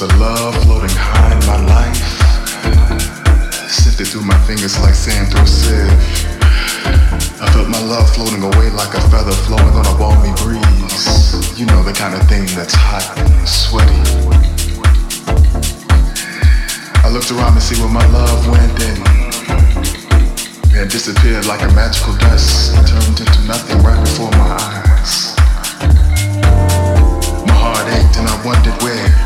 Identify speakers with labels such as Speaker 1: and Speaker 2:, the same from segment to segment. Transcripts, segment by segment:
Speaker 1: was a love floating high in my life. Sifted through my fingers like sand through a sieve. I felt my love floating away like a feather flowing on a balmy breeze. You know the kind of thing that's hot and sweaty. I looked
Speaker 2: around to see where my love went and it disappeared like a magical dust, turned into nothing right before my eyes. My heart ached and I wondered where.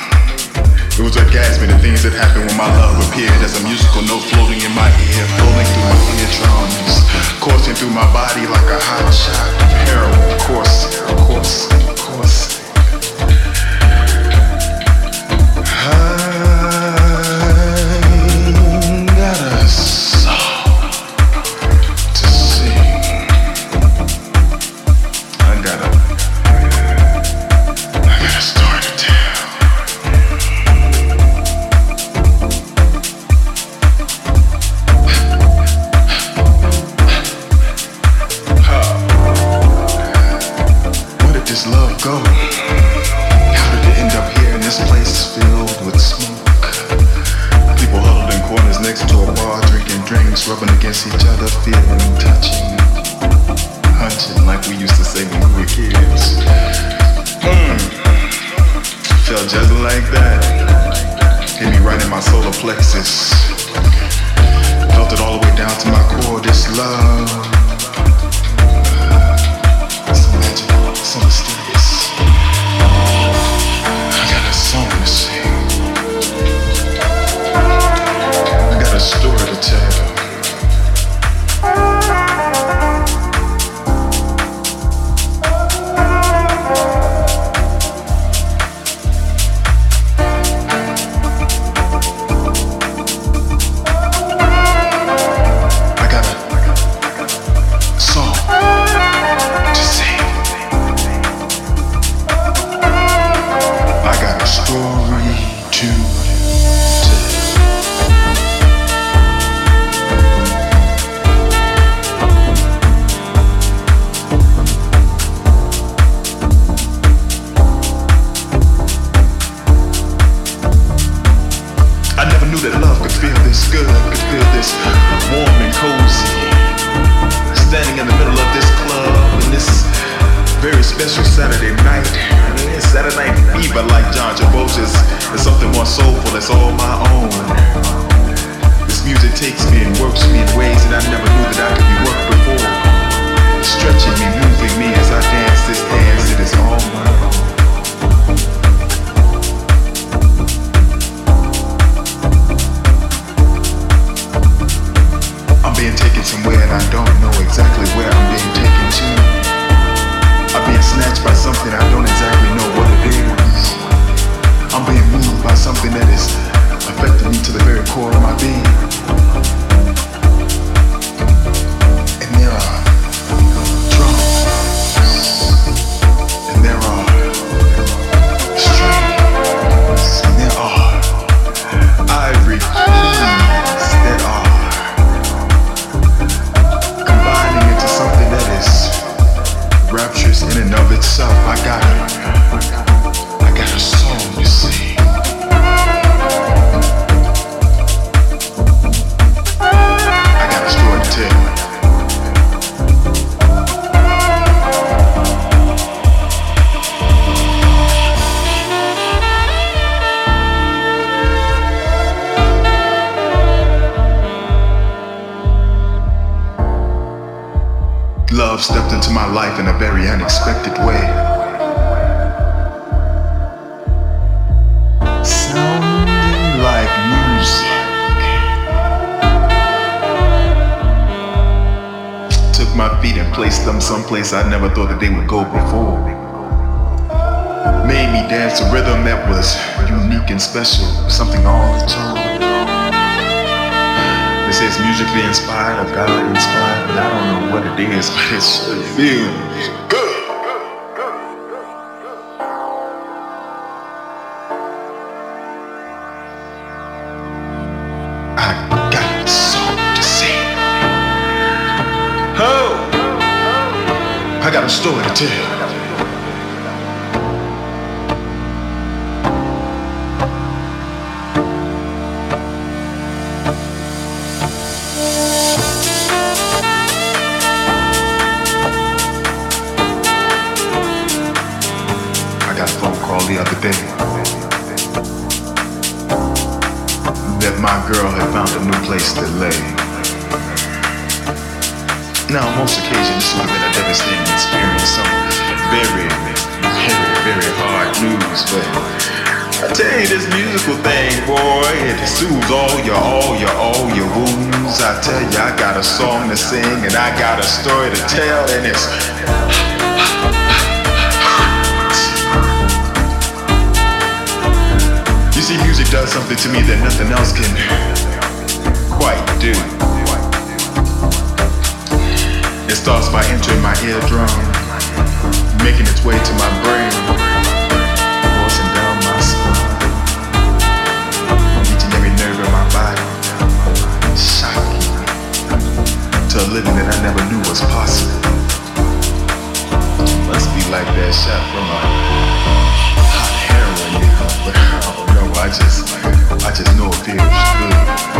Speaker 2: It was orgasmic, the things that happened when my love appeared as a musical note floating in my ear, rolling through my eardrums, coursing through my body like a hot shot of heroin. Of course, of course. felt just like that. Hit me right in my solar plexus. Felt it all the way down to my core, this love. It's magical, so mysterious. I got a song to sing. I got a story to tell. Now, on most occasions, this would have been a devastating experience, some very, very, very hard news, but I tell you, this musical thing, boy, it soothes all your, all your, all your wounds. I tell you, I got a song to sing and I got a story to tell, and it's You see, music does something to me that nothing else can quite do. It starts by entering my eardrum, making its way to my brain, coursing down my spine, reaching every nerve in my body, shocking me to a living that I never knew was possible. Must be like that shot from a hot heroin, but I don't know. I just, I just know it feels good.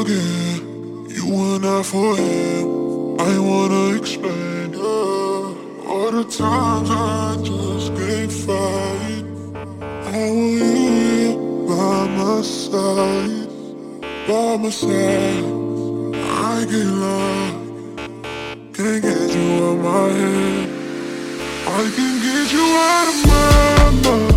Speaker 3: Again. You were not for him. I wanna explain yeah. all the times I just can't fight. I want you by my side, by my side. I get lost, can't get you out my head. I can get you out of my mind.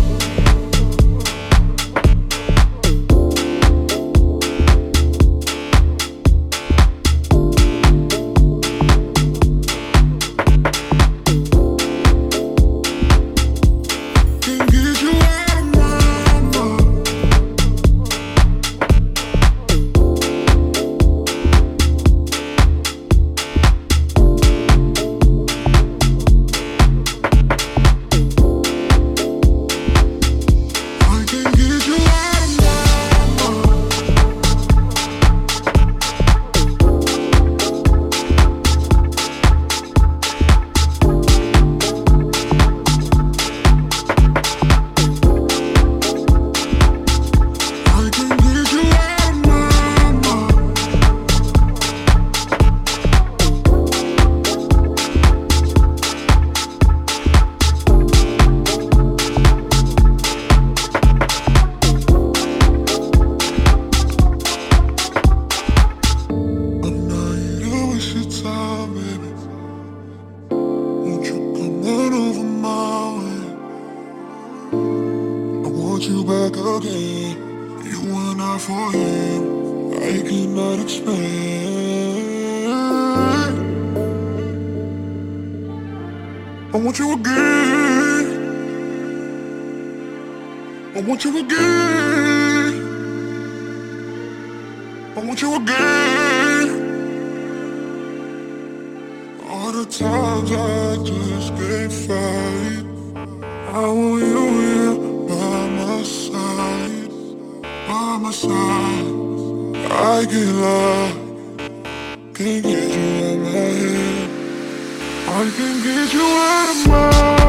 Speaker 3: I want you again. I want you again. I want you again. All the times I just can't fight. I want you here by my side, by my side. I get lost, can't get you out my head. I can get you out of my